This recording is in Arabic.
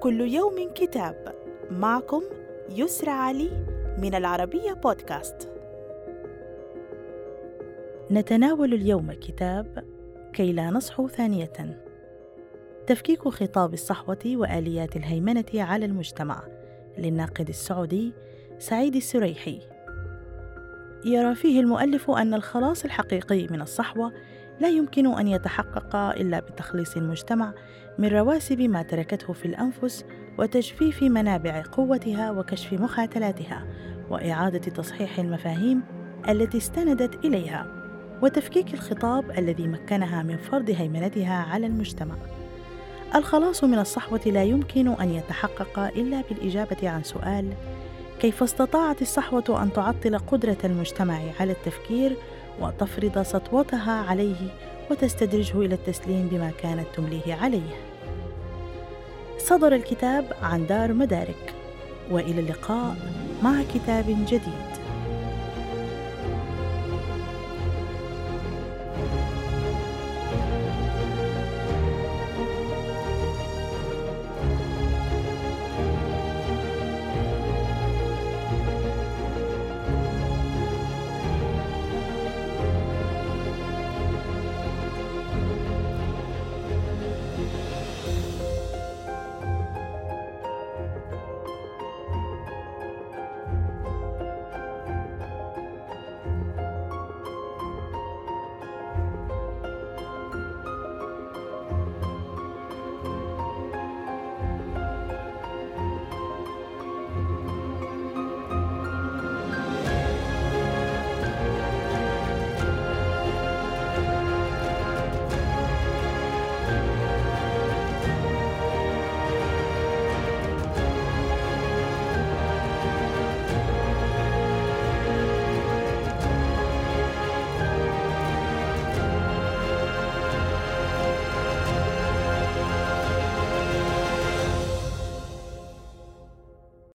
كل يوم كتاب. معكم يسرى علي من العربية بودكاست. نتناول اليوم كتاب كي لا نصحو ثانية. تفكيك خطاب الصحوة وآليات الهيمنة على المجتمع. للناقد السعودي سعيد السريحي. يرى فيه المؤلف أن الخلاص الحقيقي من الصحوة لا يمكن أن يتحقق إلا بتخليص المجتمع من رواسب ما تركته في الأنفس وتجفيف منابع قوتها وكشف مخاتلاتها وإعادة تصحيح المفاهيم التي استندت إليها وتفكيك الخطاب الذي مكنها من فرض هيمنتها على المجتمع. الخلاص من الصحوة لا يمكن أن يتحقق إلا بالإجابة عن سؤال كيف استطاعت الصحوة أن تعطل قدرة المجتمع على التفكير وتفرض سطوتها عليه وتستدرجه إلى التسليم بما كانت تمليه عليه. صدر الكتاب عن دار مدارك، وإلى اللقاء مع كتاب جديد.